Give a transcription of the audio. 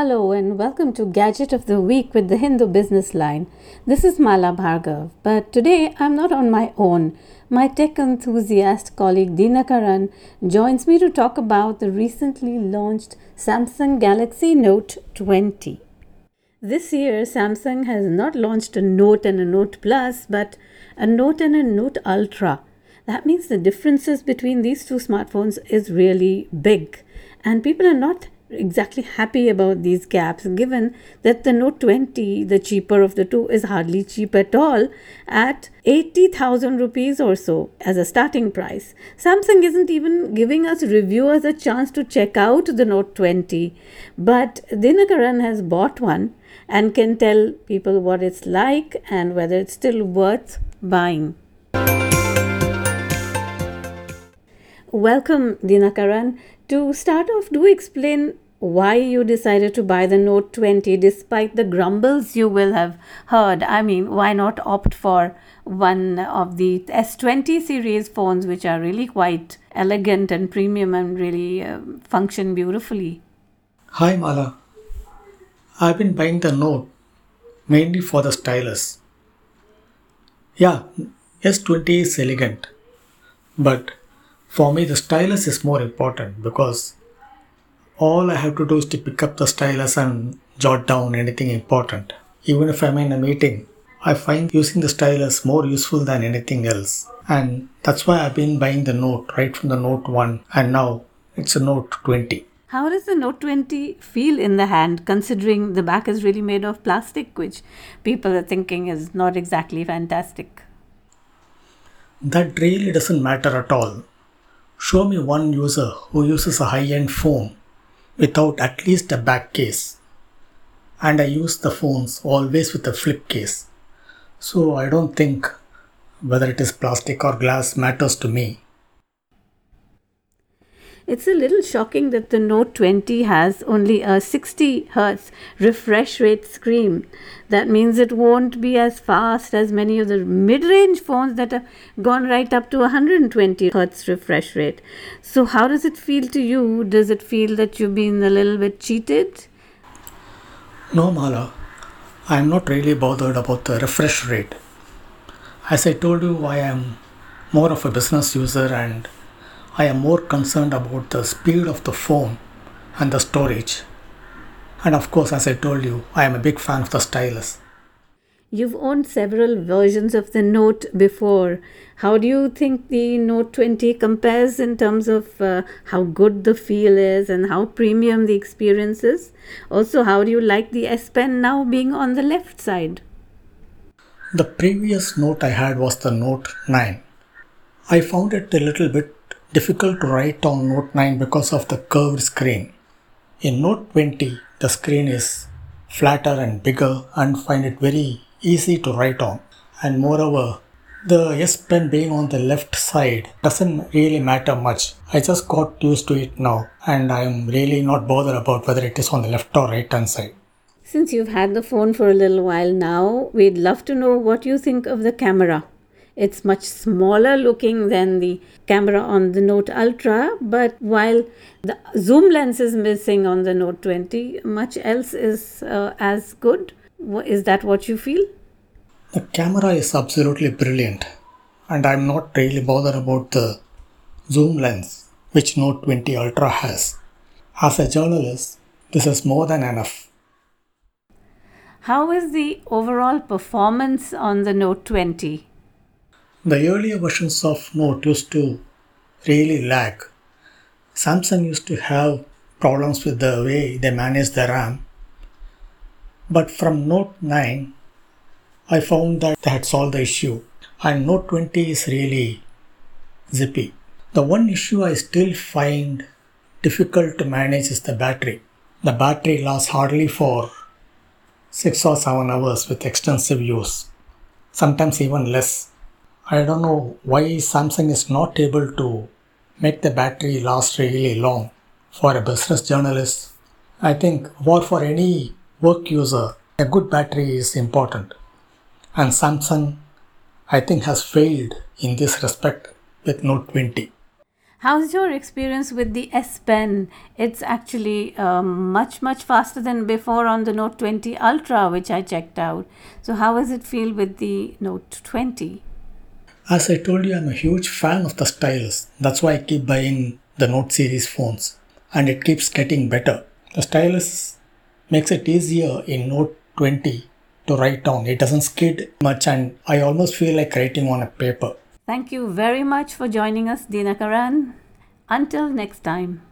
Hello and welcome to Gadget of the Week with the Hindu Business Line. This is Mala Bhargav, but today I'm not on my own. My tech enthusiast colleague Dinakaran joins me to talk about the recently launched Samsung Galaxy Note 20. This year, Samsung has not launched a Note and a Note Plus, but a Note and a Note Ultra. That means the differences between these two smartphones is really big, and people are not exactly happy about these gaps given that the Note 20, the cheaper of the two, is hardly cheap at all at 80,000 rupees or so as a starting price. Samsung isn't even giving us reviewers a chance to check out the Note 20, but Dinakaran has bought one and can tell people what it's like and whether it's still worth buying. Welcome, Dinakaran. To start off, do explain why you decided to buy the Note 20 despite the grumbles you will have heard. I mean, why not opt for one of the S20 series phones, which are really quite elegant and premium and really uh, function beautifully? Hi, Mala. I've been buying the Note mainly for the stylus. Yeah, S20 is elegant, but for me, the stylus is more important because all I have to do is to pick up the stylus and jot down anything important. Even if I'm in a meeting, I find using the stylus more useful than anything else. And that's why I've been buying the Note right from the Note 1 and now it's a Note 20. How does the Note 20 feel in the hand considering the back is really made of plastic, which people are thinking is not exactly fantastic? That really doesn't matter at all Show me one user who uses a high end phone without at least a back case. And I use the phones always with a flip case. So I don't think whether it is plastic or glass matters to me. It's a little shocking that the Note 20 has only a 60 Hz refresh rate screen. That means it won't be as fast as many of the mid range phones that have gone right up to 120 Hz refresh rate. So, how does it feel to you? Does it feel that you've been a little bit cheated? No, Mala. I'm not really bothered about the refresh rate. As I told you, I am more of a business user and I am more concerned about the speed of the phone and the storage. And of course, as I told you, I am a big fan of the stylus. You've owned several versions of the Note before. How do you think the Note 20 compares in terms of uh, how good the feel is and how premium the experience is? Also, how do you like the S Pen now being on the left side? The previous Note I had was the Note 9. I found it a little bit difficult to write on Note 9 because of the curved screen. In Note 20, the screen is flatter and bigger and find it very easy to write on. And moreover, the S Pen being on the left side doesn't really matter much. I just got used to it now and I'm really not bothered about whether it is on the left or right hand side. Since you've had the phone for a little while now, we'd love to know what you think of the camera. It's much smaller looking than the camera on the Note Ultra, but while the zoom lens is missing on the Note 20, much else is uh, as good. Is that what you feel? The camera is absolutely brilliant, and I'm not really bothered about the zoom lens which Note 20 Ultra has. As a journalist, this is more than enough. How is the overall performance on the Note 20? The earlier versions of Note used to really lag. Samsung used to have problems with the way they manage the RAM. But from Note 9, I found that they had solved the issue and Note 20 is really zippy. The one issue I still find difficult to manage is the battery. The battery lasts hardly for 6 or 7 hours with extensive use, sometimes even less. I don't know why Samsung is not able to make the battery last really long. For a business journalist, I think, or for any work user, a good battery is important. And Samsung, I think, has failed in this respect with Note 20. How's your experience with the S Pen? It's actually um, much, much faster than before on the Note 20 Ultra, which I checked out. So, how does it feel with the Note 20? As I told you, I'm a huge fan of the stylus. That's why I keep buying the Note series phones. And it keeps getting better. The stylus makes it easier in Note 20 to write down. It doesn't skid much and I almost feel like writing on a paper. Thank you very much for joining us, Dinakaran. Until next time.